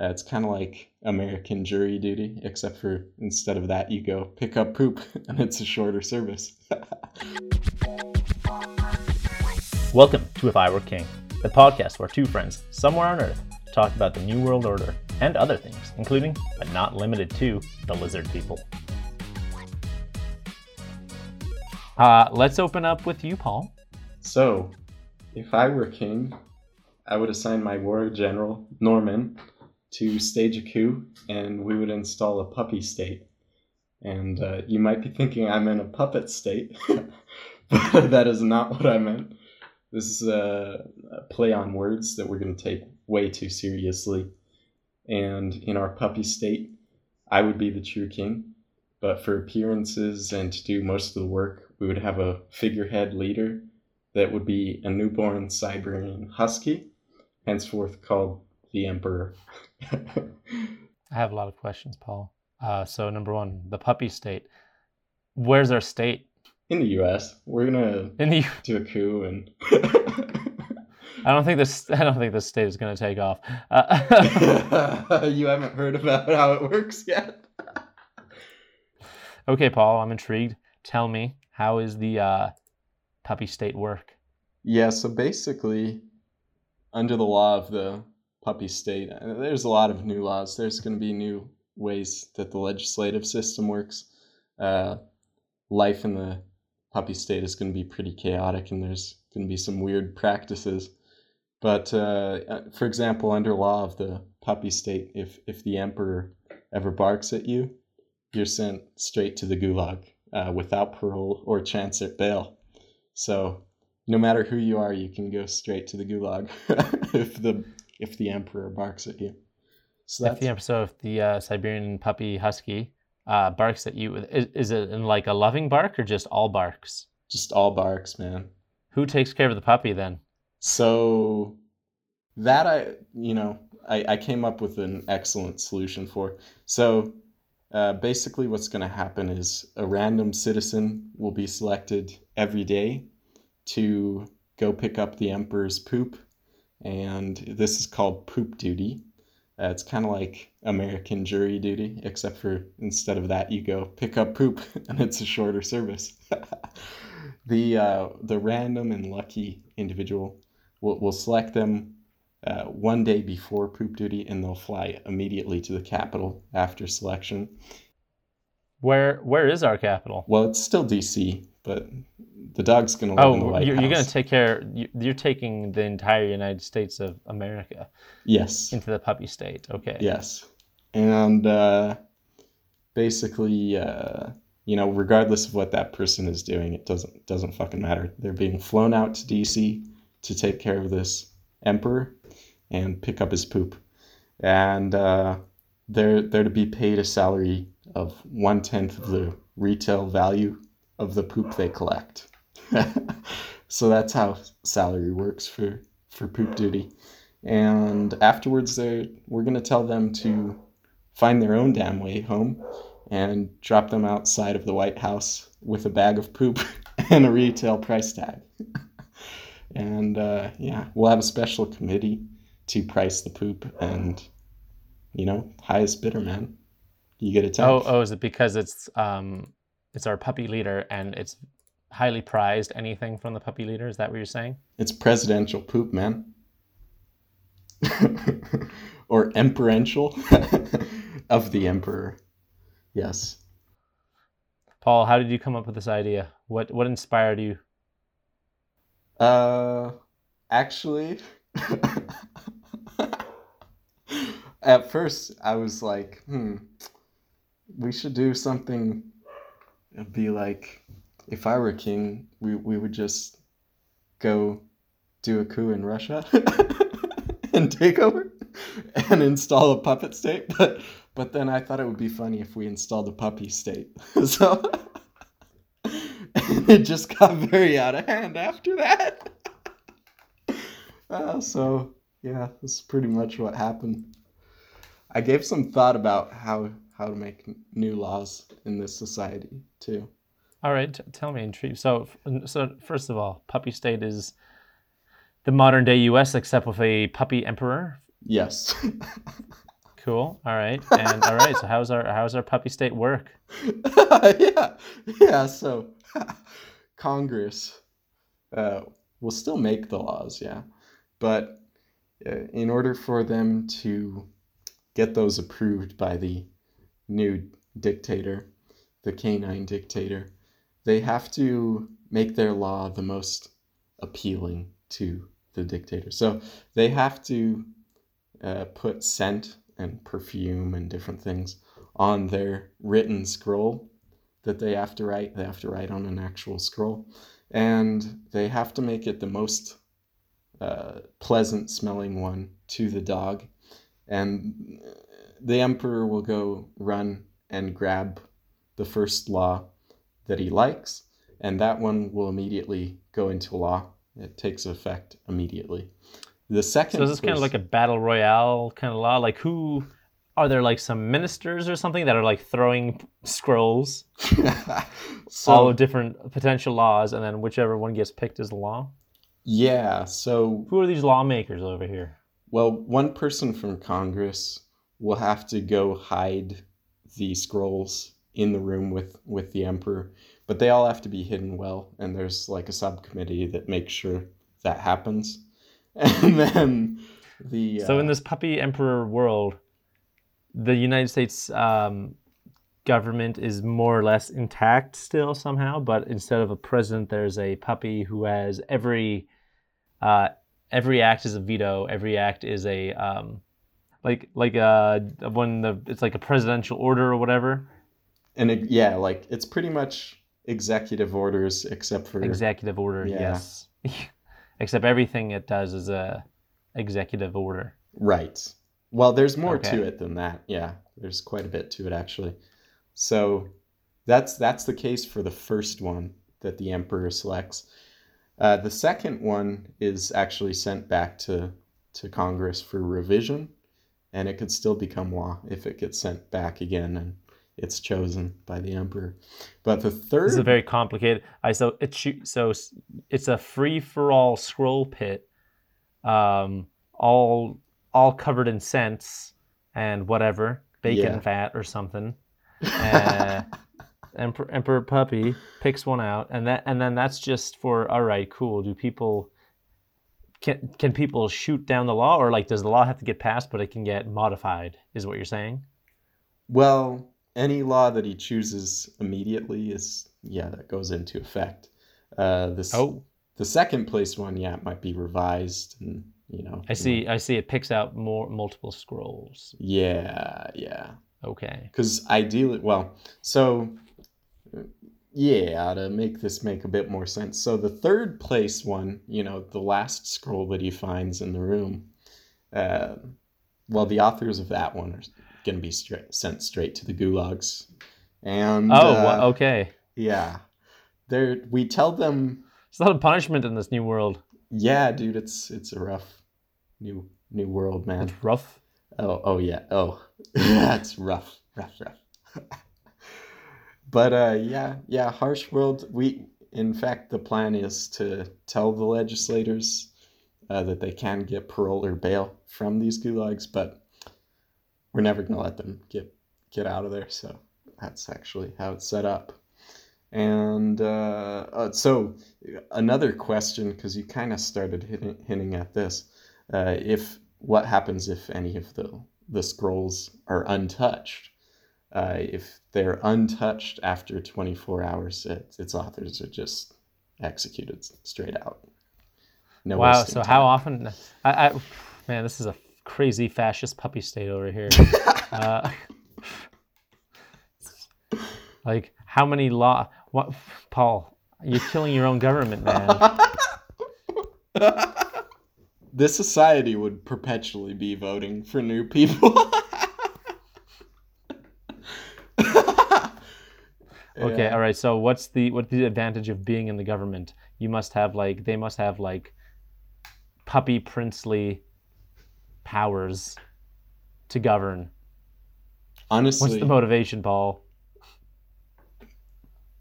Uh, it's kind of like American jury duty, except for instead of that, you go pick up poop, and it's a shorter service. Welcome to If I Were King, the podcast where two friends somewhere on Earth talk about the New World Order and other things, including, but not limited to, the lizard people. Uh, let's open up with you, Paul. So, if I were king, I would assign my war general, Norman, to stage a coup and we would install a puppy state. And uh, you might be thinking I'm in a puppet state, but that is not what I meant. This is a, a play on words that we're going to take way too seriously. And in our puppy state, I would be the true king, but for appearances and to do most of the work, we would have a figurehead leader that would be a newborn Siberian husky, henceforth called the emperor. I have a lot of questions, Paul. Uh, so number one, the puppy state. Where's our state? In the U.S., we're gonna In the do a coup and. I don't think this. I don't think this state is going to take off. Uh, you haven't heard about how it works yet. okay, Paul, I'm intrigued. Tell me, how is the uh, puppy state work? Yeah, so basically, under the law of the puppy state, there's a lot of new laws. There's going to be new ways that the legislative system works. Uh, life in the puppy state is going to be pretty chaotic, and there's going to be some weird practices. But uh, uh, for example, under law of the puppy state, if if the emperor ever barks at you, you're sent straight to the gulag uh, without parole or chance at bail. So no matter who you are, you can go straight to the gulag if the if the emperor barks at you. So if the so if the uh, Siberian puppy husky uh, barks at you, is, is it in like a loving bark or just all barks? Just all barks, man. Who takes care of the puppy then? So that I, you know, I, I came up with an excellent solution for. So uh, basically, what's going to happen is a random citizen will be selected every day to go pick up the emperor's poop, and this is called poop duty. Uh, it's kind of like American jury duty, except for instead of that, you go pick up poop, and it's a shorter service. the uh, the random and lucky individual will will select them uh, one day before poop duty, and they'll fly immediately to the capital after selection. Where where is our capital? Well, it's still DC, but the dog's gonna live oh, in the White you're, House. you're gonna take care. You're taking the entire United States of America. Yes. Into the puppy state. Okay. Yes, and uh, basically, uh, you know, regardless of what that person is doing, it doesn't doesn't fucking matter. They're being flown out to DC to take care of this emperor and pick up his poop, and uh, they're they're to be paid a salary of one tenth of the retail value of the poop they collect. so that's how salary works for for poop duty. And afterwards, they we're gonna tell them to find their own damn way home and drop them outside of the White House with a bag of poop and a retail price tag. and uh, yeah, we'll have a special committee to price the poop and you know highest bidder man you get a tag. Oh, oh, is it because it's um, it's our puppy leader and it's highly prized? Anything from the puppy leader? Is that what you're saying? It's presidential poop, man. or emperential of the emperor. Yes. Paul, how did you come up with this idea? What what inspired you? Uh, actually, at first I was like, hmm, we should do something. It'd be like, if I were king, we we would just go do a coup in Russia and take over and install a puppet state. But but then I thought it would be funny if we installed a puppy state. so it just got very out of hand after that. Uh, so yeah, that's pretty much what happened. I gave some thought about how how to make new laws in this society too. All right, tell me, intrigued. So, so first of all, puppy state is the modern day U.S. except with a puppy emperor. Yes. cool. All right, and all right. So how's our how's our puppy state work? yeah, yeah. So Congress uh, will still make the laws, yeah, but uh, in order for them to get those approved by the new dictator, the canine dictator, they have to make their law the most appealing to the dictator. So they have to uh, put scent and perfume and different things on their written scroll that they have to write. They have to write on an actual scroll. And they have to make it the most uh, pleasant smelling one to the dog. And the emperor will go run and grab the first law that he likes, and that one will immediately go into law. It takes effect immediately. The second. So is this kind of like a battle royale kind of law? Like who are there like some ministers or something that are like throwing scrolls, so, all of different potential laws, and then whichever one gets picked is the law? Yeah. So Who are these lawmakers over here? Well, one person from Congress will have to go hide the scrolls in the room with with the emperor, but they all have to be hidden well, and there's like a subcommittee that makes sure that happens. And then the So in uh, this puppy emperor world, the United States um, government is more or less intact still somehow, but instead of a president, there's a puppy who has every uh, every act is a veto. Every act is a um, like like uh when the it's like a presidential order or whatever. And it, yeah, like it's pretty much executive orders except for Executive order, Yeah. yes. Except everything it does is a executive order. Right. Well, there's more Okay. to it than that. Yeah, there's quite a bit to it actually. So that's that's the case for the first one that the emperor selects. Uh, the second one is actually sent back to to Congress for revision, and it could still become law if it gets sent back again and it's chosen by the emperor. But the third, This is a very complicated. I so it shoo- so it's a free for all scroll pit, um, all all covered in scents and whatever bacon Yeah. fat or something. Uh, Emperor, Emperor Puppy picks one out, and that and then that's just for all right, cool. Do people can can people shoot down the law, or like does the law have to get passed, but it can get modified? Is what you're saying? well, any law that he chooses immediately is yeah that goes into effect. Uh, this Oh, the second place one, yeah, it might be revised and you know. I see. I see. It picks out more multiple scrolls. Yeah, yeah. Okay. Because ideally, well, so yeah, to make this make a bit more sense. So the third place one, you know, the last scroll that he finds in the room, uh, well, the authors of that one are going to be straight, sent straight to the gulags, and Oh, uh, okay. yeah, they we tell them It's a lot of punishment in this new world. Yeah, dude, it's it's a rough new new world, man. It's rough. Oh, oh yeah. Oh, that's rough, rough, rough. but uh, yeah, yeah, harsh world. We, in fact, the plan is to tell the legislators uh, that they can get parole or bail from these gulags, but we're never gonna let them get get out of there. So that's actually how it's set up. And uh, uh, so another question, because you kind of started hitting, hinting at this, uh, if what happens if any of the the scrolls are untouched? Uh, if they're untouched after 24 hours, it, its authors are just executed straight out. No wow. So time. how often? I, I, man, this is a crazy fascist puppy state over here. uh, like how many law? What, Paul? You're killing your own government, man. this society would perpetually be voting for new people. Okay, Yeah. all right. So what's the what's the advantage of being in the government? You must have like they must have like puppy princely powers to govern. Honestly, What's the motivation, Paul?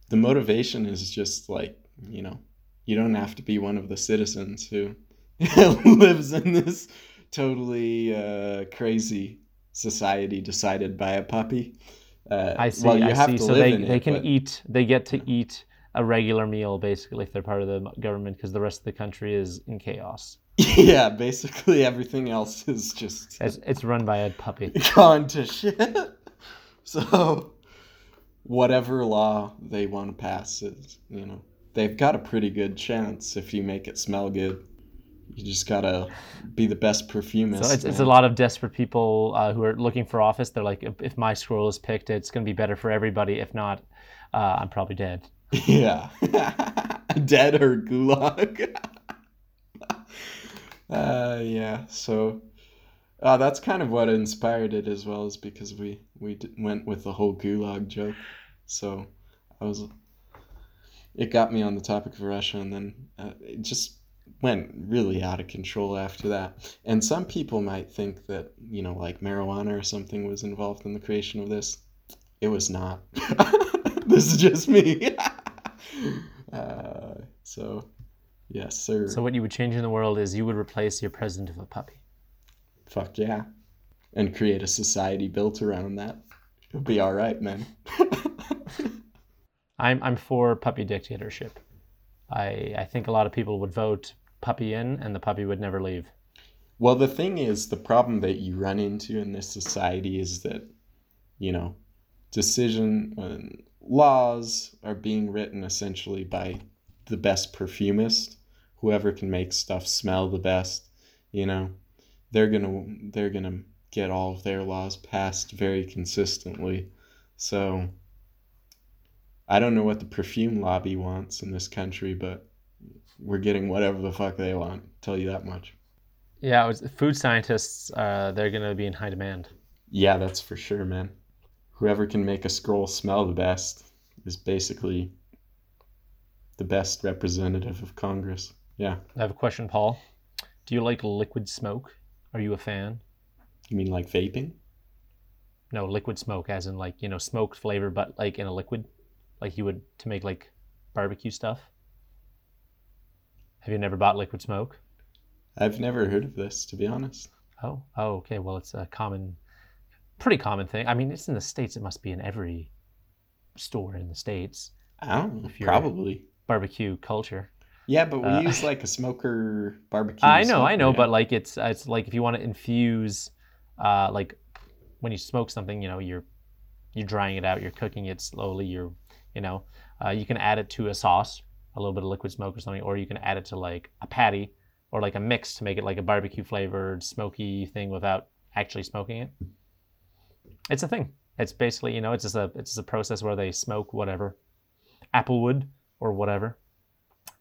the motivation is just like you know you don't have to be one of the citizens who lives in this totally uh, crazy society decided by a puppy. Uh, I see. Well, you I have see. to So they, they it, can but- eat. They get to eat a regular meal basically if they're part of the government because the rest of the country is in chaos. Yeah, basically everything else is just It's, it's run by a puppy. gone to shit. So, whatever law they want to pass is, you know, they've got a pretty good chance if you make it smell good. You just gotta be the best perfumist. So it's, it's a lot of desperate people uh, who are looking for office. They're like, if, my scroll is picked, it's going to be better for everybody. If not, uh, I'm probably dead. Yeah. Dead or gulag. Uh, yeah, so uh, that's kind of what inspired it as well, is because we, we d- went with the whole gulag joke. So I was. It got me on the topic of Russia, and then uh, it just went really out of control after that. And some people might think that, you know, like marijuana or something was involved in the creation of this. It was not. this is just me. uh, so, yes, sir. So what you would change in the world is you would replace your president with a puppy. Fuck yeah. And create a society built around that. It'll be all right, man. I'm I'm for puppy dictatorship. I I think a lot of people would vote puppy in, and the puppy would never leave. well, the thing is, the problem that you run into in this society is that, you know, decision uh, laws are being written essentially by the best perfumist, whoever can make stuff smell the best. You know, they're gonna they're gonna get all of their laws passed very consistently. So I don't know what the perfume lobby wants in this country, but we're getting whatever the fuck they want. Tell you that much. Yeah, was, food scientists. Uh, they're going to be in high demand. Yeah, that's for sure, man. Whoever can make a scroll smell the best is basically the best representative of Congress. Yeah. I have a question, Paul. Do you like liquid smoke? Are you a fan? You mean like vaping? No, liquid smoke, as in like you know smoke flavor, but like in a liquid, like you would to make like barbecue stuff. Have you never bought liquid smoke? I've never heard of this, to be honest. Oh, oh, okay. Well, it's a common, pretty common thing. I mean, it's in the states. It must be in every store in the states. I don't know. If you're- Probably. Barbecue culture. Yeah, but we Uh, use like a smoker barbecue. I know, I know, yeah. but like it's it's like if you want to infuse, uh, like when you smoke something, you know, you're you're drying it out, you're cooking it slowly, you're you know, uh, you can add it to a sauce, a little bit of liquid smoke or something, or you can add it to like a patty or like a mix to make it like a barbecue flavored smoky thing without actually smoking it. It's a thing. It's basically you know it's just a it's just a process where they smoke whatever, applewood or whatever.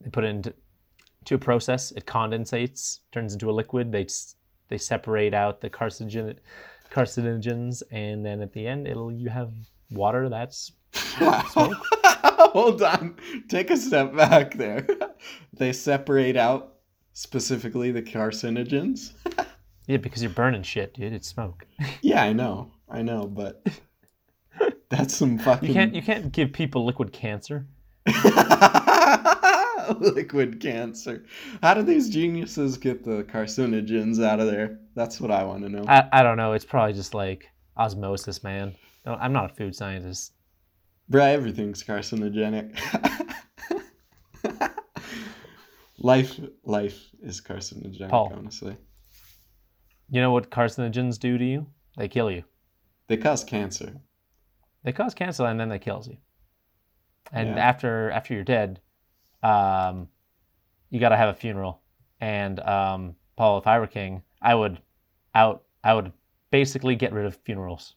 They put it into to a process. It condensates, turns into a liquid. They they separate out the carcinogen carcinogens, and then at the end, it'll you have water that's smoke. Hold on. Take a step back there. They separate out specifically the carcinogens. yeah because you're burning shit, dude. It's smoke. Yeah, I know. I know, but that's some fucking You can't you can't give people liquid cancer. liquid cancer. How do these geniuses get the carcinogens out of there? That's what I want to know. I, I don't know. It's probably just like osmosis, man. No, I'm not a food scientist. Bruh, everything's carcinogenic. life life is carcinogenic, Paul. honestly. You know what carcinogens do to you? They kill you. They cause cancer. They cause cancer and then they kills you. And Yeah. after after you're dead, um, you got to have a funeral. And um, Paul, if I were king, I would out I would basically get rid of funerals.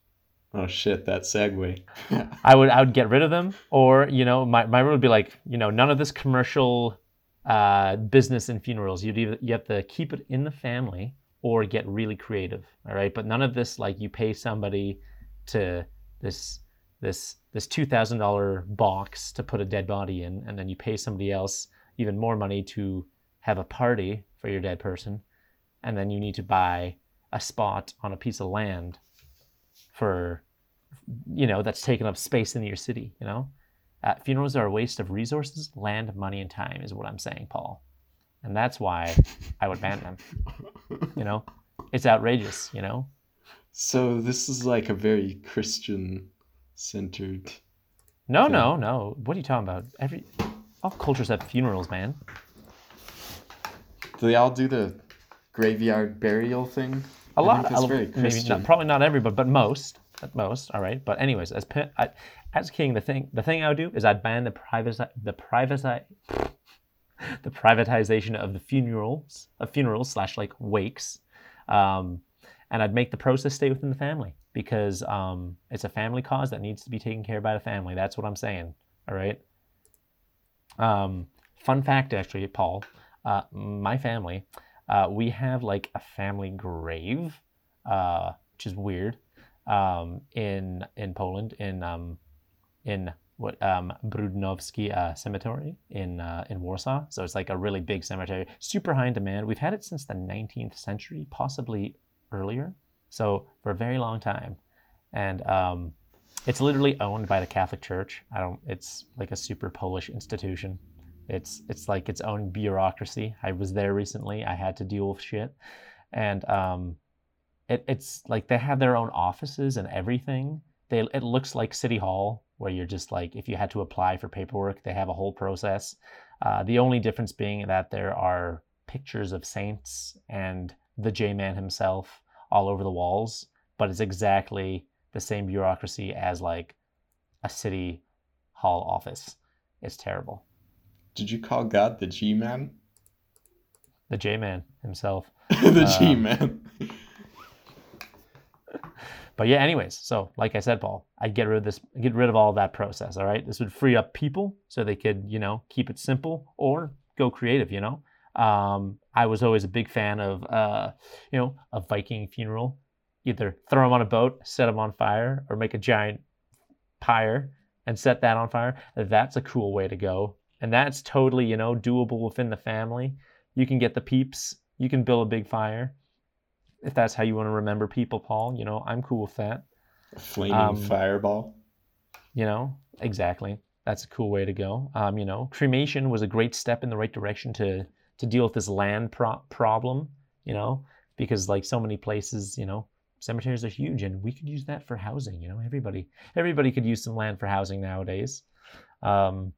Oh shit, that segue. I would I would get rid of them, or you know, my my rule would be like, you know, none of this commercial uh, business in funerals. You'd either you have to keep it in the family or get really creative. All right, but none of this like you pay somebody to this this this two thousand dollar box to put a dead body in, and then you pay somebody else even more money to have a party for your dead person, and then you need to buy a spot on a piece of land for you know that's taking up space in your city you know? Uh, funerals are a waste of resources land money and time is what i'm saying paul. And that's why i would ban them you know? It's outrageous you know? So this is like a very Christian centered. No, Okay. no, no. What are you talking about? Every all cultures have funerals, man. Do they all do the graveyard burial thing? A I lot. a- very maybe Christian. not, probably not everybody, but most. At most, all right. But anyways, as I, as king, the thing the thing I would do is I'd ban the private the private the privatization of the funerals of funerals slash like wakes, um, and I'd make the process stay within the family because um, it's a family cause that needs to be taken care of by the family. That's what I'm saying. All right. Um, fun fact, actually, Paul, uh, my family, uh, we have like a family grave, uh, which is weird, um, in in Poland, in um, in what um, Brudnowski uh, Cemetery in uh, in Warsaw. So it's like a really big cemetery, super high in demand. We've had it since the 19th century, possibly earlier. So for a very long time, and um, it's literally owned by the Catholic Church. I don't. It's like a super Polish institution. It's it's like its own bureaucracy. I was there recently. I had to deal with shit, and um, it, it's like they have their own offices and everything. They it looks like City Hall, where you're just like if you had to apply for paperwork, they have a whole process. Uh, the only difference being that there are pictures of saints and the J Man himself all over the walls, but it's exactly the same bureaucracy as like a city hall office. It's terrible. Did you call God the G Man? The J Man himself. the Uh, G Man. But yeah, anyways, so like I said, Paul, I'd get rid of this, get rid of all of that process. All right, this would free up people so they could, you know, keep it simple or go creative. You know, um, I was always a big fan of, uh, you know, a Viking funeral. Either throw them on a boat, set them on fire, or make a giant pyre and set that on fire. That's a cool way to go, and that's totally, you know, doable within the family. You can get the peeps. You can build a big fire if that's how you want to remember people, Paul, you know, I'm cool with that. A flaming um, fireball. You know, exactly. That's a cool way to go. Um, you know, cremation was a great step in the right direction to to deal with this land pro- problem. You know, because like so many places, you know, cemeteries are huge, and we could use that for housing. You know, everybody everybody could use some land for housing nowadays. Um,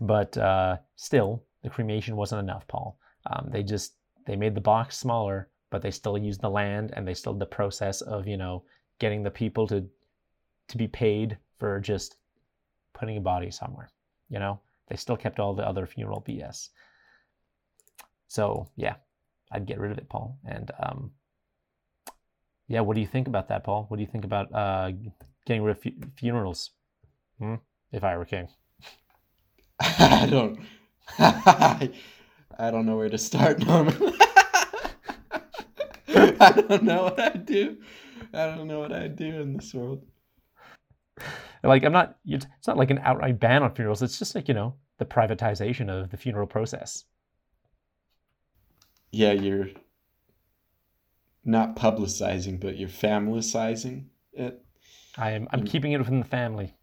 but uh, still, the cremation wasn't enough, Paul. Um, they just they made the box smaller, but they still used the land, and they still the process of you know getting the people to to be paid for just putting a body somewhere. You know, they still kept all the other funeral BS. So yeah, I'd get rid of it, Paul. And um, yeah, what do you think about that, Paul? What do you think about uh, getting rid of fu- funerals? Hmm? If I were king, I don't. I don't know where to start, Norman. I don't know what I'd do. I don't know what I'd do in this world. like I'm not. It's it's not like an outright ban on funerals. It's just like you know the privatization of the funeral process. Yeah, you're not publicizing, but you're familicizing it. I am. I'm Mm. keeping it within the family.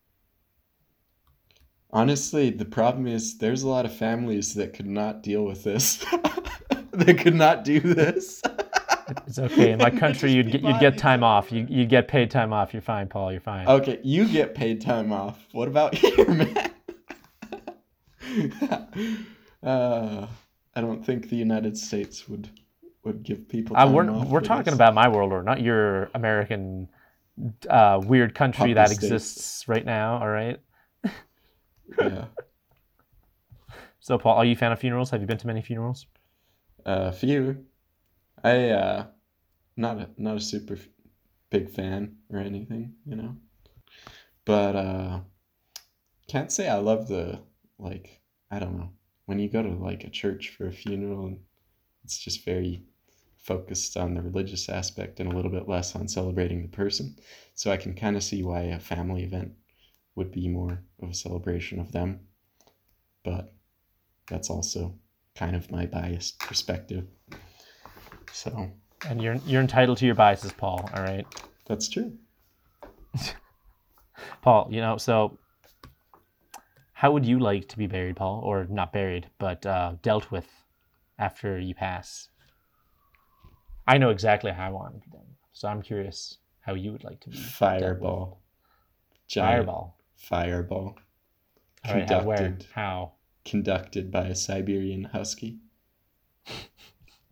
Honestly, the problem is there's a lot of families that could not deal with this. they could not do this. It's okay. In my country, you'd get you'd get time off. You you'd get paid time off. You're fine, Paul. You're fine. Okay, you get paid time off. What about here, man? uh, I don't think the United States would would give people. Uh, we're we're talking this. about my world, or not your American uh, weird country that states. exists right now. All right. Yeah, So, Paul, are you a fan of funerals? Have you been to many funerals? a few. I uh, not a not a super f- big fan or anything, you know. But uh, can't say I love the like. I don't know when you go to like a church for a funeral and it's just very focused on the religious aspect and a little bit less on celebrating the person. So I can kind of see why a family event would be more of a celebration of them. But that's also kind of my biased perspective. So And you're you're entitled to your biases, Paul. All right, that's true. Paul. You know, so how would you like to be buried, Paul, or not buried, but uh, dealt with after you pass? I know exactly how I want to be done, so I'm curious how you would like to be. Fireball. Fireball. Fireball. All right, how, where? Conducted. How? Conducted by a Siberian husky.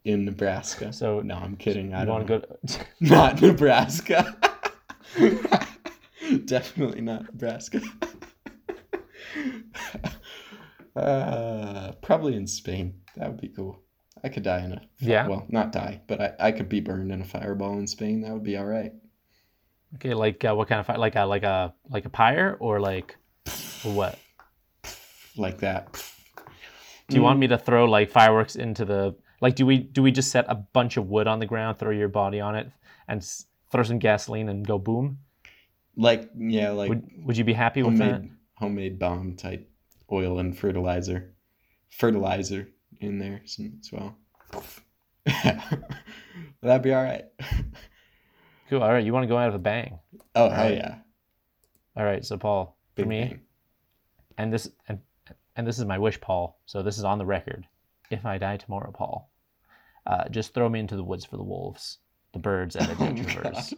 In Nebraska. So no, I'm kidding. I don't want to go? Not Nebraska. Definitely not Nebraska. Uh, probably in Spain. That would be cool. I could die in a Yeah. well, not die, but I, I could be burned in a fireball in Spain. That would be all right. Okay, like uh, what kind of fi- like a like a like a pyre or like what? Like that. Do you Mm. want me to throw like fireworks into the like? Do we do we just set a bunch of wood on the ground, throw your body on it, and s- throw some gasoline and go boom? Like yeah, like Would would you be happy with that? homemade homemade bomb type oil and fertilizer. Fertilizer in there as well. That'd be all right. Cool. All right, you want to go out with a bang? Oh hell yeah. All right, so Paul, for me, bang. and this and and this is my wish, Paul. So this is on the record. If I die tomorrow, Paul, uh, just throw me into the woods for the wolves, the birds, and the birds.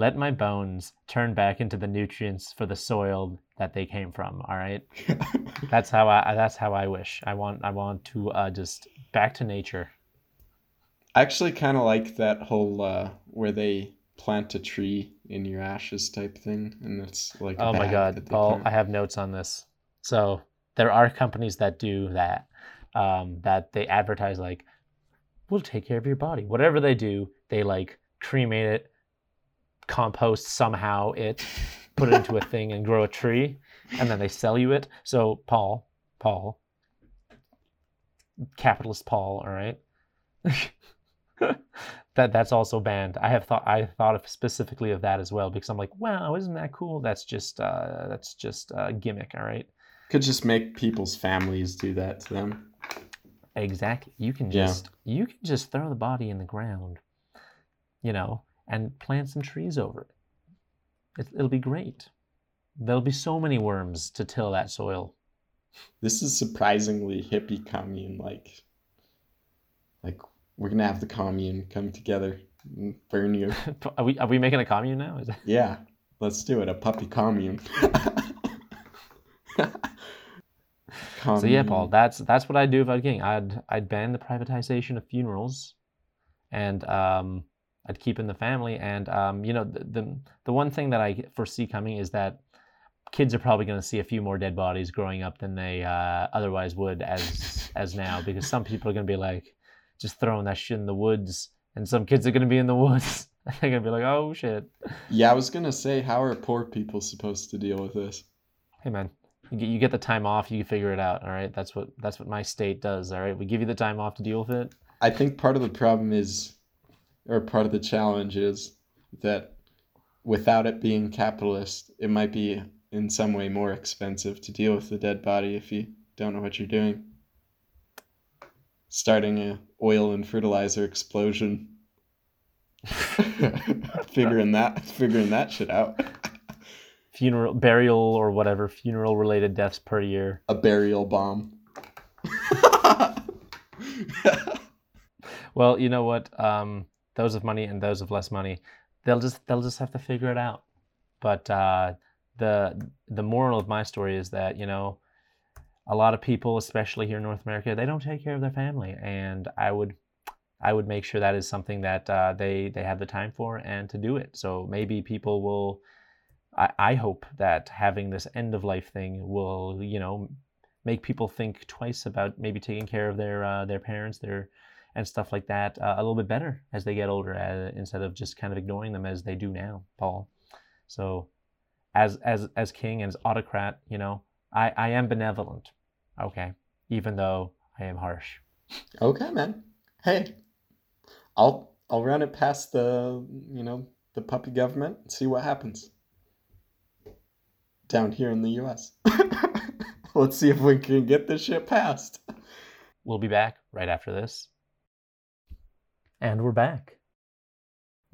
Let my bones turn back into the nutrients for the soil that they came from. All right, that's how I. That's how I wish. I want. I want to uh, just back to nature. I actually kind of like that whole uh, where they plant a tree in your ashes type thing, and it's like Oh my God, Paul! plant. I have notes on this. So there are companies that do that. Um, that they advertise like, "We'll take care of your body." Whatever they do, they like cremate it, compost somehow it, put it into a thing, and grow a tree, and then they sell you it. So Paul, Paul, capitalist Paul, all right. that that's also banned. I have thought I thought of specifically of that as well because I'm like, wow, isn't that cool? That's just uh, that's just a gimmick, all right. Could just make people's families do that to them. Exactly. You can Yeah. just you can just throw the body in the ground, you know, and plant some trees over it. it it'll be great. There'll be so many worms to till that soil. This is surprisingly hippie commune like. Like we're gonna have the commune come together and burn you. Are we are we making a commune now? Is that... Yeah, let's do it. A puppy commune. So yeah, Paul, that's that's what I'd do if I was king. I'd I'd ban the privatization of funerals, and um, I'd keep in the family. And um, you know, the, the the one thing that I foresee coming is that kids are probably going to see a few more dead bodies growing up than they uh, otherwise would as as now, because some people are going to be like just throwing that shit in the woods, and some kids are going to be in the woods. They're going to be like, oh shit. Yeah, I was gonna say, how are poor people supposed to deal with this? Hey man, you get the time off, you figure it out. All right, that's what that's what my state does. All right, we give you the time off to deal with it. I think part of the problem is, or part of the challenge is, that without it being capitalist, it might be in some way more expensive to deal with the dead body if you don't know what you're doing. Starting a oil and fertilizer explosion. figuring that figuring that shit out. funeral burial or whatever funeral related deaths per year A burial bomb. well you know what um, those of money and those of less money they'll just they'll just have to figure it out. But uh, the the moral of my story is that you know a lot of people especially here in north america they don't take care of their family. And i would i would make sure that is something that uh, they they have the time for and to do it. So maybe people will I, I hope that having this end of life thing will, you know, make people think twice about maybe taking care of their uh, their parents, their and stuff like that uh, a little bit better as they get older, uh, instead of just kind of ignoring them as they do now, Paul. So, as as as king and as autocrat, you know, I I am benevolent, okay, even though I am harsh. Okay, man. Hey, I'll I'll run it past the you know the puppy government and see what happens down here in the U.S. Let's see if we can get this shit passed. We'll be back right after this. And we're back.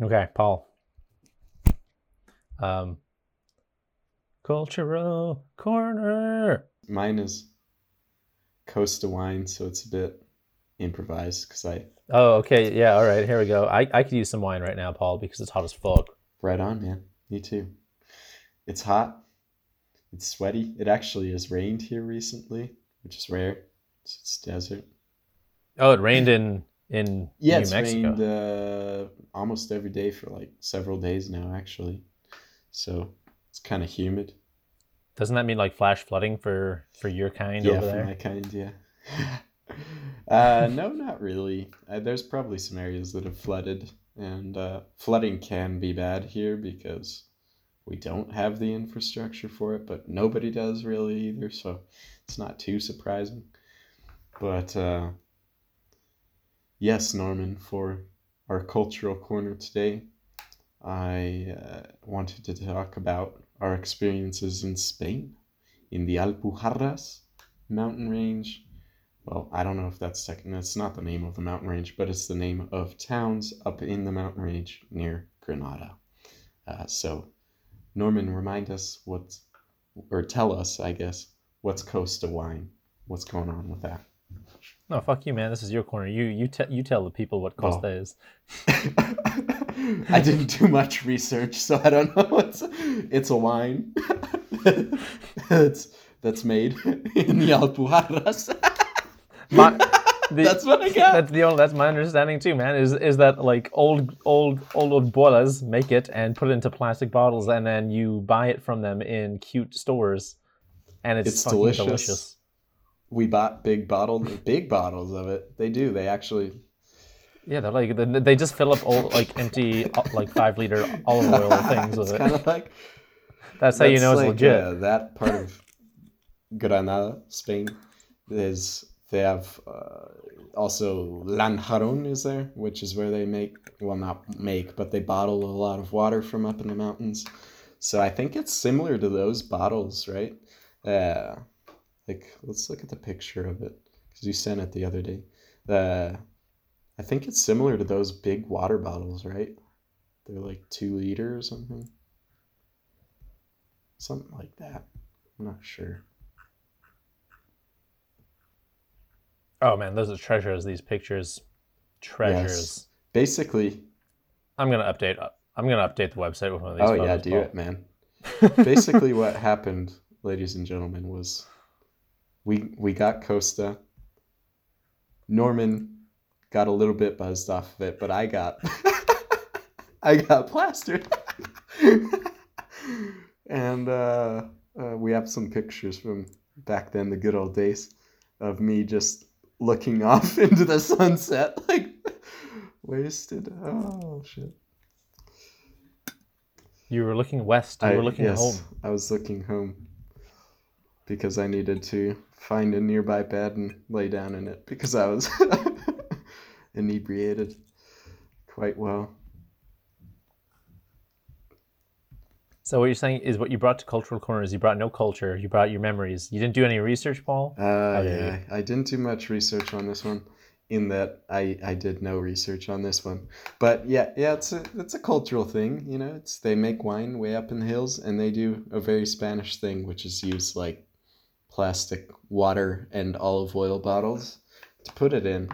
Okay, Paul. Um Cultural corner. Mine is Costa wine, so it's a bit improvised because I Oh, okay. Yeah. All right. Here we go. I, I could use some wine right now, Paul, because it's hot as fuck. right on, man. Me too. It's hot. It's sweaty. It actually has rained here recently, which is rare. It's, it's desert. Oh, it rained in in Yeah, New it's Mexico. rained uh, almost every day for like several days now, actually. So it's kind of humid. Doesn't that mean like flash flooding for for your kind yeah, over there? my kind, yeah. uh, no, not really. Uh, there's probably some areas that have flooded, and uh, flooding can be bad here because we don't have the infrastructure for it, but nobody does really either, so it's not too surprising. But uh, yes, Norman, for our cultural corner today, I uh, wanted to talk about our experiences in Spain, in the Alpujarras mountain range. Well, I don't know if that's second. That's not the name of the mountain range, but it's the name of towns up in the mountain range near Granada. Uh, so, Norman, remind us what, or tell us, I guess, what's Costa wine? What's going on with that? No, fuck you, man. This is your corner. You you te- you tell the people what Costa is. I didn't do much research, so I don't know. It's it's a wine. it's that's made in the Alpujarras. My, the, That's what I got. That's the only. That's my understanding too, man. Is is that like old old old old bolas make it and put it into plastic bottles, and then you buy it from them in cute stores, and it's, It's delicious. delicious. We bought big bottles, big bottles of it. They do. They actually. Yeah, they're like they- just fill up old like empty like five liter olive oil things with it's it. kind of like. That's how you know it's like, legit. uh, that part of Granada, Spain, is they have uh, also Lanjaron is there, which is where they make well not make, but they bottle a lot of water from up in the mountains. So I think it's similar to those bottles, right? Uh, like let's look at the picture of it because you sent it the other day. Uh, I think it's similar to those big water bottles, right? They're like two liter or something. Something like that. I'm not sure. Oh man, those are treasures. These pictures, treasures. Yes. Basically, I'm gonna update. I'm gonna update the website with one of these. oh yeah, do Paul. it, man. Basically, what happened, ladies and gentlemen, was we we got Costa. Norman got a little bit buzzed off of it, but I got I got plastered. and uh, uh, we have some pictures from back then, the good old days, of me just looking off into the sunset, like wasted. Oh shit. You were looking west. You I, were looking yes, home. I was looking home because I needed to find a nearby bed and lay down in it because I was inebriated quite well. So what you're saying is what you brought to cultural corners. You brought no culture. You brought your memories. You didn't do any research, Paul. Uh, Okay. yeah, I didn't do much research on this one. In that I, I did no research on this one, but yeah yeah it's a it's a cultural thing you know it's they make wine way up in the hills and they do a very Spanish thing which is use like plastic water and olive oil bottles to put it in,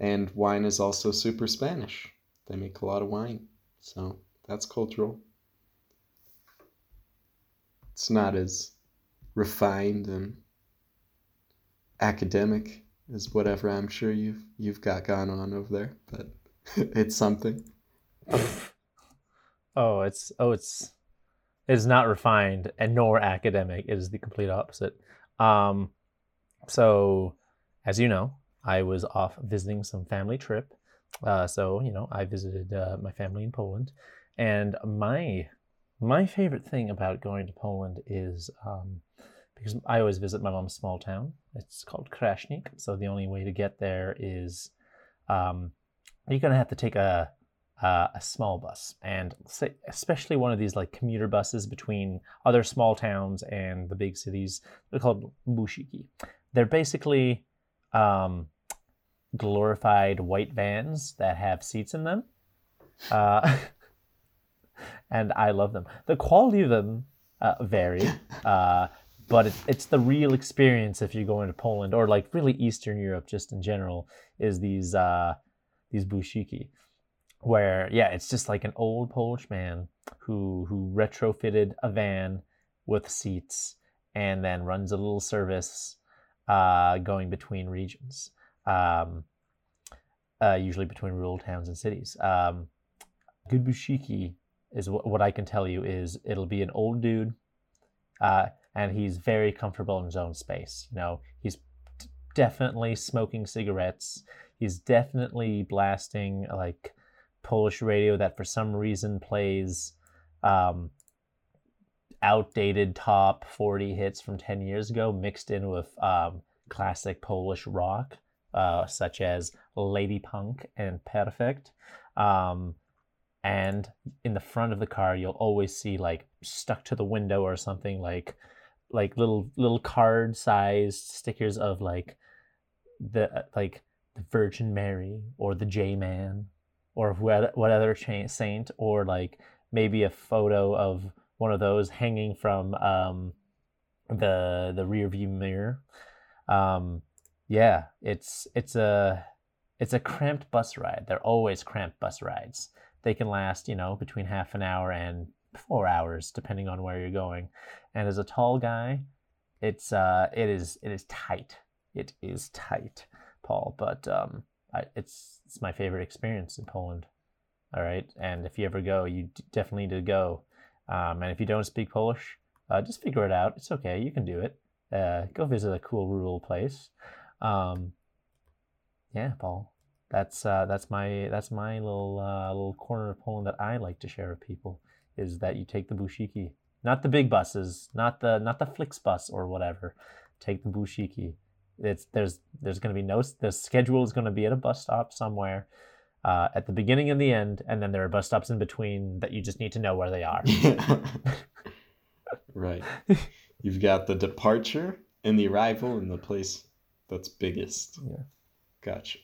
and wine is also super Spanish. They make a lot of wine, so that's cultural. It's not as refined and academic as whatever I'm sure you've you've got going on over there, but it's something. Oh, it's oh, it's it's not refined and nor academic. It is the complete opposite. Um, so as you know, I was off visiting some family trip. Uh, so you know, I visited uh, my family in Poland, and my my favorite thing about going to Poland is um, because I always visit my mom's small town. It's called Krasnik. So the only way to get there is um, you're gonna have to take a uh, a small bus, and especially one of these like commuter buses between other small towns and the big cities. They're called busiki. They're basically um, glorified white vans that have seats in them, uh, and I love them. The quality of them uh, vary. Uh, but it, it's the real experience if you go into Poland or like really Eastern Europe, just in general, is these uh, these busiki, where yeah, it's just like an old Polish man who who retrofitted a van with seats and then runs a little service uh, going between regions, um, uh, usually between rural towns and cities. Um, good busiki is what, what I can tell you is it'll be an old dude, uh, and he's very comfortable in his own space. You know, he's definitely smoking cigarettes. He's definitely blasting like Polish radio that for some reason plays um, outdated top 40 hits from 10 years ago mixed in with um, classic Polish rock, uh, such as Lady Pank and Perfect. Um, and in the front of the car, you'll always see like stuck to the window or something like like little little card sized stickers of like the like the Virgin Mary or the J Man or what other saint or like maybe a photo of one of those hanging from um, the the rear view mirror. Um, yeah, it's it's a it's a cramped bus ride. They're always cramped bus rides. They can last, you know, between half an hour and four hours, depending on where you're going. And as a tall guy, it's uh, it is it is tight. It is tight, Paul. But um, It's it's my favorite experience in Poland. All right, and if you ever go, you definitely need to go. Um, and if you don't speak Polish, uh, just figure it out. It's okay. You can do it. Uh, go visit a cool rural place. Um, yeah, Paul. That's uh, that's my that's my little uh, little corner of Poland that I like to share with people is that you take the busiki, not the big buses, not the not the Flixbus or whatever. Take the busiki. It's there's there's going to be no the schedule is going to be at a bus stop somewhere uh, at the beginning and the end, and then there are bus stops in between that you just need to know where they are. right. You've got the departure and the arrival in the place that's biggest. Yeah. Gotcha.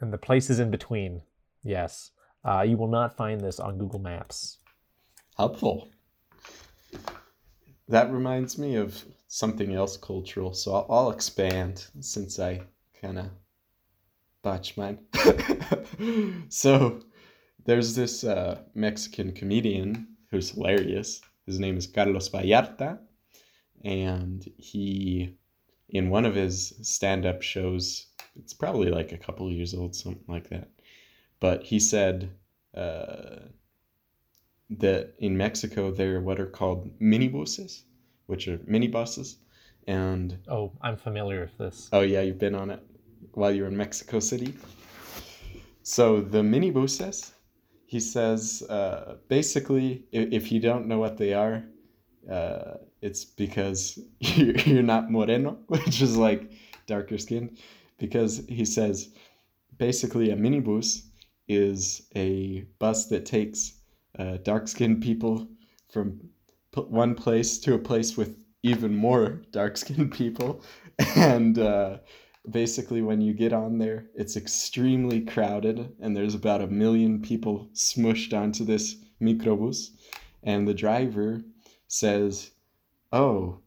And the places in between. Yes. Uh, you will not find this on Google Maps. Helpful. That reminds me of something else cultural. So I'll, I'll expand since I kind of botched mine. so there's this uh, Mexican comedian who's hilarious. His name is Carlos Ballarta. And he, in one of his stand up shows, it's probably like a couple years old, something like that. But he said uh, that in Mexico, there are what are called minibuses, which are minibuses. And oh, I'm familiar with this. Oh, yeah, you've been on it while you're in Mexico City. So the minibuses, he says, uh, basically, if, if you don't know what they are, uh, it's because you're not moreno, which is like darker skin. Because he says, basically, a minibus is a bus that takes uh, dark skinned people from one place to a place with even more dark skinned people. And uh, basically when you get on there it's extremely crowded and there's about a million people smushed onto this microbus and the driver says oh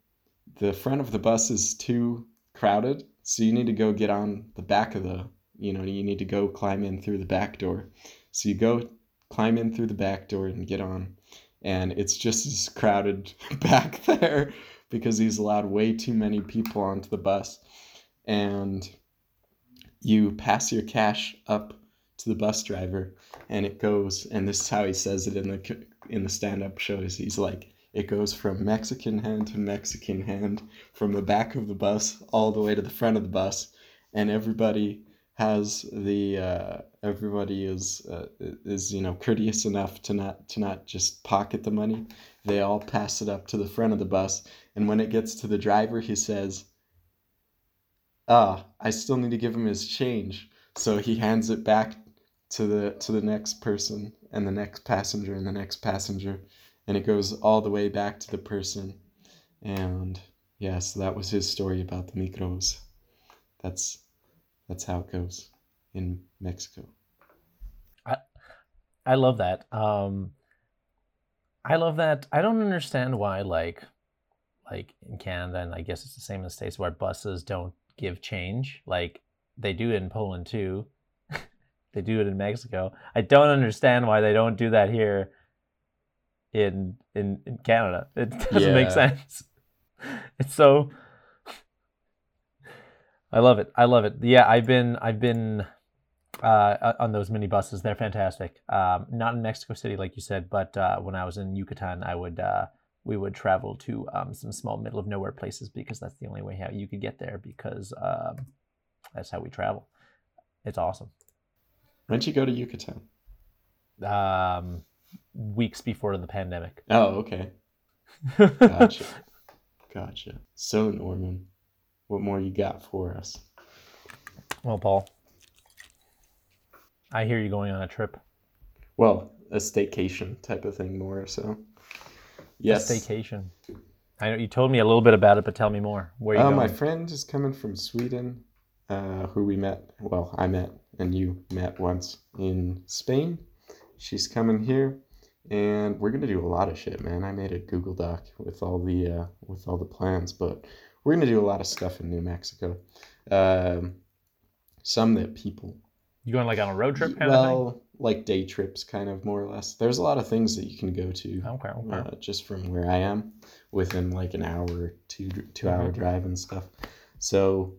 the front of the bus is too crowded so you need to go get on the back of the you know you need to go climb in through the back door so you go climb in through the back door and get on. And it's just as crowded back there because he's allowed way too many people onto the bus. And you pass your cash up to the bus driver and it goes and this is how he says it in the in the stand-up shows. He's like it goes from mexican hand to mexican hand from the back of the bus all the way to the front of the bus. And everybody has the uh, everybody is uh, is you know courteous enough to not to not just pocket the money they all pass it up to the front of the bus and when it gets to the driver he says ah, I still need to give him his change. So he hands it back to the to the next person and the next passenger and the next passenger and it goes all the way back to the person. And yeah, so that was his story about the micros. That's that's how it goes in Mexico. I I love that. Um I love that. I don't understand why like like in Canada, and I guess it's the same in the states where buses don't give change. Like they do in Poland too. they do it in Mexico. I don't understand why they don't do that here in in, in Canada. It doesn't make sense. It's so I love it. I love it. Yeah, I've been I've been uh, on those mini buses. They're fantastic. Um, not in Mexico City, like you said, but uh, when I was in Yucatan, I would uh, we would travel to um, some small middle of nowhere places because that's the only way how you could get there because um, that's how we travel. It's awesome. When'd you go to Yucatan? Um, weeks before the pandemic. Oh, okay. Gotcha. Gotcha. So, Norman, what more you got for us? well, Paul, I hear you going on a trip. Well, a staycation type of thing, more so. Yes. A staycation. I know you told me a little bit about it, but tell me more. Where are you Uh, going? my friend is coming from Sweden, uh, who we met. Well, I met and you met once in Spain. She's coming here, and we're gonna do a lot of shit, man. I made a Google Doc with all the uh, with all the plans, but we're gonna do a lot of stuff in New Mexico. Um, some that people you going like on a road trip kind of well, like day trips, kind of more or less. There's a lot of things that you can go to? Okay, okay. uh, just from where I am, within like an hour, two two hour Mhm. drive and stuff. So,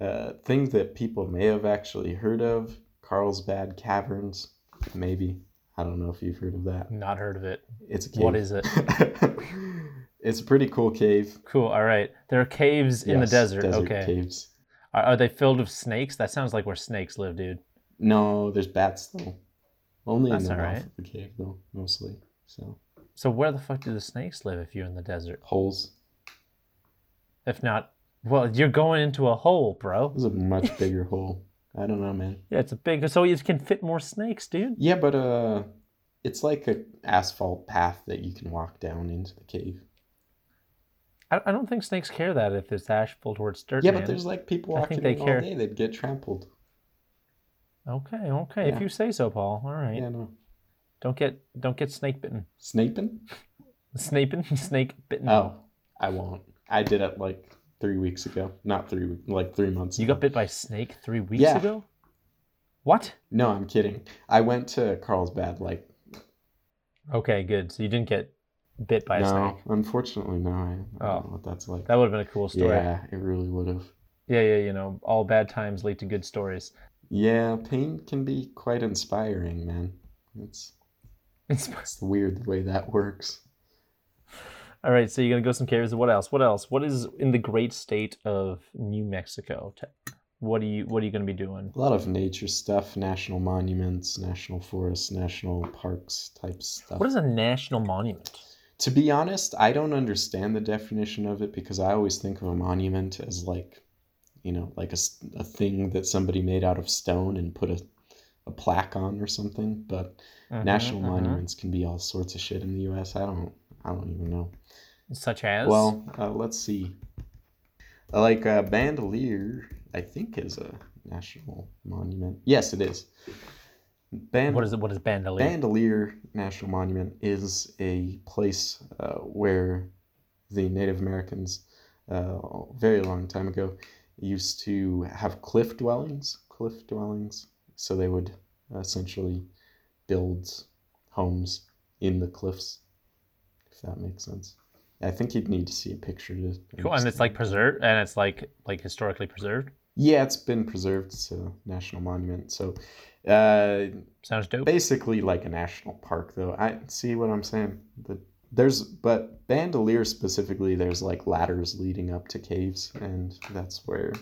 uh, things that people may have actually heard of: Carlsbad Caverns, maybe. I don't know if you've heard of that. Not heard of it. It's a cave. What is it? it's a pretty cool cave. Cool. All right. There are caves in the Yes, desert. okay. caves. Are, are they filled with snakes? That sounds like where snakes live, dude. No, there's bats though. Only That's in the mouth right. of the cave though, mostly. So So where the fuck do the snakes live if you're in the desert? holes. If not, well, you're going into a hole, bro. This is a much bigger hole. I don't know, man. Yeah, it's a big. So you can fit more snakes, dude. Yeah, but uh, it's like a asphalt path that you can walk down into the cave. I, I don't think snakes care that if it's asphalt or it's dirt. yeah, man. but there's like people walking they all care. day. They'd get trampled. Okay, okay. Yeah. If you say so, Paul. All right. Yeah, no. Don't get don't get snake bitten. Snaping? Snaping, snake bitten. Oh, I won't. I did it like three weeks ago. Not three, like three months. You ago. got bit by a snake three weeks Yeah. ago? What? No, I'm kidding. I went to Carlsbad like Okay, good. So you didn't get bit by a no, snake. unfortunately, no. I, I Oh. don't know what that's like. That would have been a cool story. yeah, it really would have. yeah, yeah. You know, all bad times lead to good stories. Yeah, pain can be quite inspiring, man. It's It's- it's weird the way that works. All right, so you're gonna go some caves. What else? What else? What is in the great state of New Mexico? What are you What are you gonna be doing? A lot of nature stuff, national monuments, national forests, national parks type stuff. What is a national monument? To be honest, I don't understand the definition of it because I always think of a monument as like, you know, like a, a thing that somebody made out of stone and put a, a plaque on or something. But Mhm, national mhm. monuments can be all sorts of shit in the U.S. I don't, I don't even know. such as Well, uh, let's see. Uh, Like uh, Bandelier, I think is a national monument. Yes, it is. Band- what is it? What is bandolier? Bandelier National Monument is a place uh, where the Native Americans, uh, a very long time ago, used to have cliff dwellings. Cliff dwellings. So they would essentially build homes in the cliffs, if that makes sense. I think you'd need to see a picture to. cool, and it's like preserved, and it's like like historically preserved. Yeah, it's been preserved. It's a national monument. So, uh, Sounds dope. basically like a national park though i see what i'm saying the, there's but bandelier specifically there's like ladders leading up to caves and that's where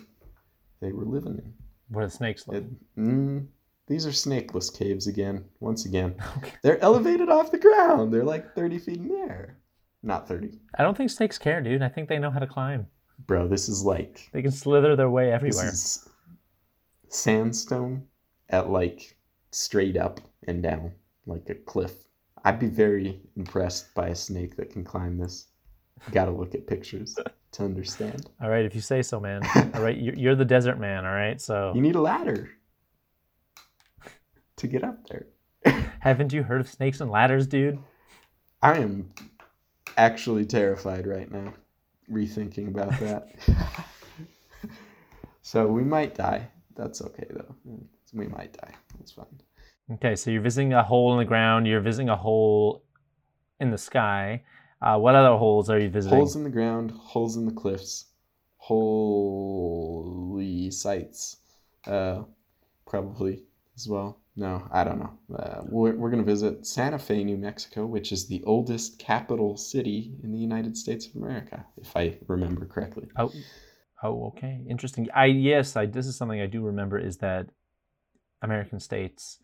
they were living in Where the snakes live. it, mm, these are snakeless caves again once again Okay. they're elevated off the ground they're like 30 feet in the air not 30 I don't think snakes care, dude. I think they know how to climb. bro this is like They can slither their way this everywhere. is sandstone at like straight up and down like a cliff. I'd be very impressed by a snake that can climb this. Got to look at pictures to understand. All right, if you say so, man. All right, you're, you're the desert man. All right, so You need a ladder to get up there. haven't you heard of snakes and ladders, dude? I am actually terrified right now. rethinking about that. so we might die. That's okay though. We might die. That's fine. Okay, so you're visiting a hole in the ground. You're visiting a hole in the sky. Uh, what other holes are you visiting? Holes in the ground, holes in the cliffs, holy sites, uh, probably as well. No, I don't know. Uh, we're we're going to visit Santa Fe, New Mexico, which is the oldest capital city in the United States of America, if I remember correctly. Oh, oh, okay, interesting. I yes, I this is something I do remember is that American states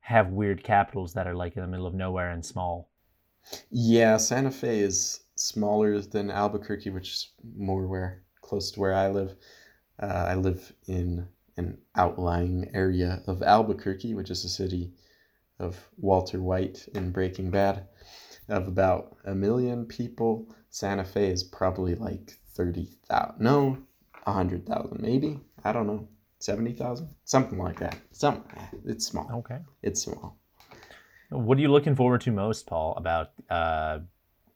have weird capitals that are like in the middle of nowhere and small. Yeah, Santa Fe is smaller than Albuquerque, which is more where close to where I live. Uh, I live in an outlying area of Albuquerque, which is the city of Walter White in Breaking Bad, of about a million people. Santa Fe is probably like 30,000. No, 100,000 maybe. I don't know. 70,000? Something like that. Some, it's small. Okay. It's small. What are you looking forward to most, Paul, about uh,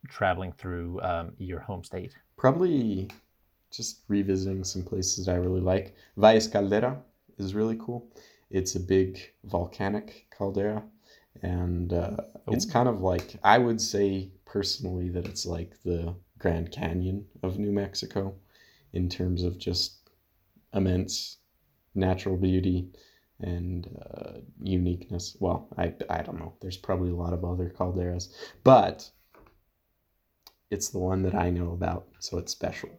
traveling through um, your home state? Probably just revisiting some places that I really like. Valles Caldera is really cool. It's a big volcanic caldera, and uh, it's kind of like I would say personally that it's like the Grand Canyon of New Mexico in terms of just immense natural beauty and uh, uniqueness. Well, I, I don't know. There's probably a lot of other calderas, but it's the one that I know about, so it's special.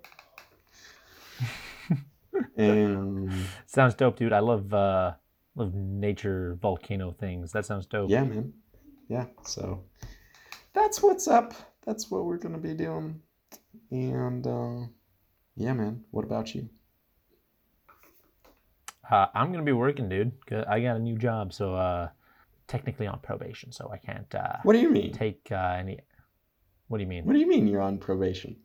And Sounds dope, dude. I love uh, love nature volcano things. That sounds dope. yeah, man. Yeah, so that's what's up. That's what we're gonna be doing. And uh, yeah, man. What about you? Uh, I'm gonna be working, dude. 'cause I got a new job, so uh, technically on probation, so I can't uh, What do you mean? take uh, any. What do you mean? What do you mean you're on probation?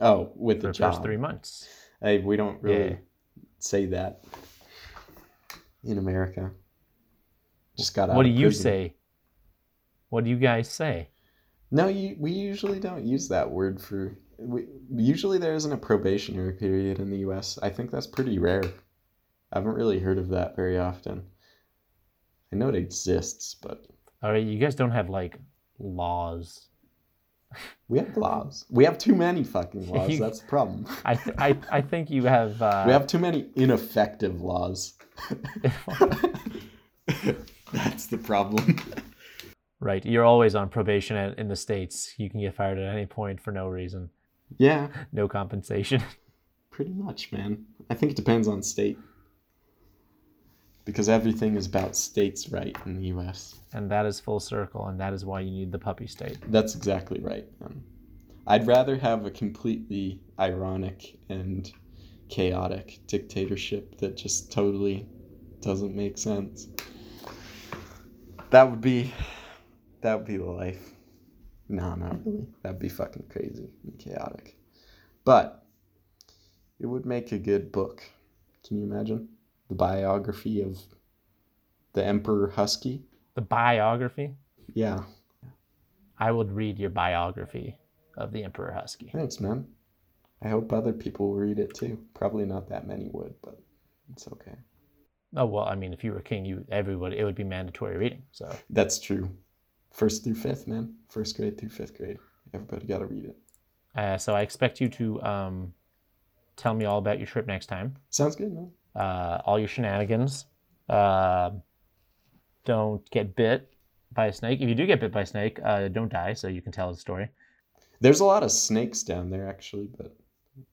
Oh, with For the the first three months. Hey, we don't really Yeah. say that in America. Just got out. What do you prison. say? What do you guys say? No, you, we usually don't use that word for. We, usually there isn't a probationary period in the U.S. I think that's pretty rare. I haven't really heard of that very often. I know it exists, but All right, you guys don't have like laws. We have laws. We have too many fucking laws. You- That's the problem. I th- I I think you have. Uh, we have too many ineffective laws. that's the problem. right. You're always on probation at, in the states. You can get fired at any point for no reason, yeah, no compensation. Pretty much, man. I think it depends on state. Because everything is about states' right in the US. and that is full circle, and that is why you need the puppy state. That's exactly right. Um, I'd rather have a completely ironic and chaotic dictatorship that just totally doesn't make sense. That would be that would be the life. No, not really. That'd be fucking crazy and chaotic. But it would make a good book. Can you imagine? The biography of the Emperor Husky? The biography. Yeah. I would read your biography of the Emperor Husky. Thanks, man. I hope other people will read it too. Probably not that many would, but it's okay. Oh well, I mean, if you were king, you everybody it would be mandatory reading. So That's true. First through fifth, man. First grade through fifth grade. Everybody got to read it. Uh, so I expect you to um, tell me all about your trip next time, Sounds good, man. Uh, all your shenanigans. Uh, don't get bit by a snake. If you do get bit by a snake, uh, don't die, so you can tell the story. There's a lot of snakes down there, actually, but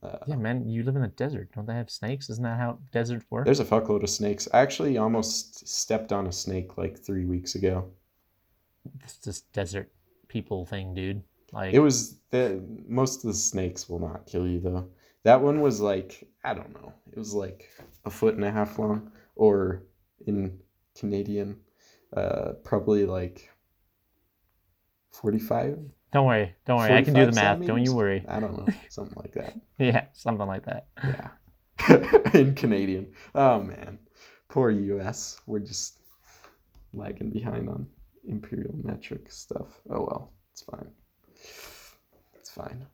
uh, Yeah, man, you live in the desert. Don't they have snakes? Isn't that how deserts work? there's a fuckload of snakes. I actually almost stepped on a snake like three weeks ago. It's this desert people thing, dude. Like It was the most of the snakes will not kill you though. That one was like I don't know. It was like a foot and a half long, or in Canadian, uh, probably like forty-five. don't worry, don't worry. I can do the 45 math. Don't you worry. I don't know, something like that. Yeah, something like that. Yeah, in Canadian. Oh man, poor U.S. We're just lagging behind on imperial metric stuff. Oh well, it's fine. It's fine.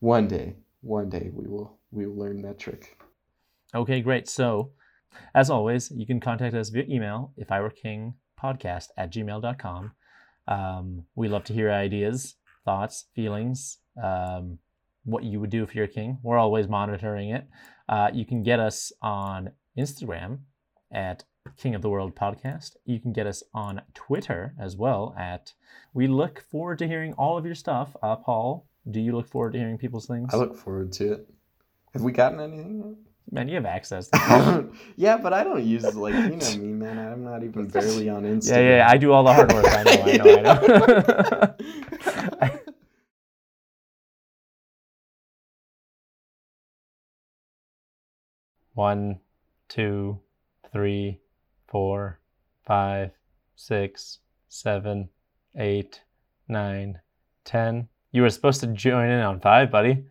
one day, one day we will we will learn that trick. Okay, great. So, as always, you can contact us via email if I were king podcast at gmail.com. Um, we love to hear ideas, thoughts, feelings, um, what you would do if you're a king. We're always monitoring it. Uh, you can get us on Instagram at King of the World Podcast. You can get us on Twitter as well at. We look forward to hearing all of your stuff. Uh, Paul, do you look forward to hearing people's things? I look forward to it. Have we gotten anything? Man, you have access. yeah, but I don't use like you know me, man. I'm not even barely on Instagram. yeah, yeah, I do all the hard work. I know, I know, I know. One, two, three, four, five, six, seven, eight, nine, ten. You were supposed to join in on five, buddy.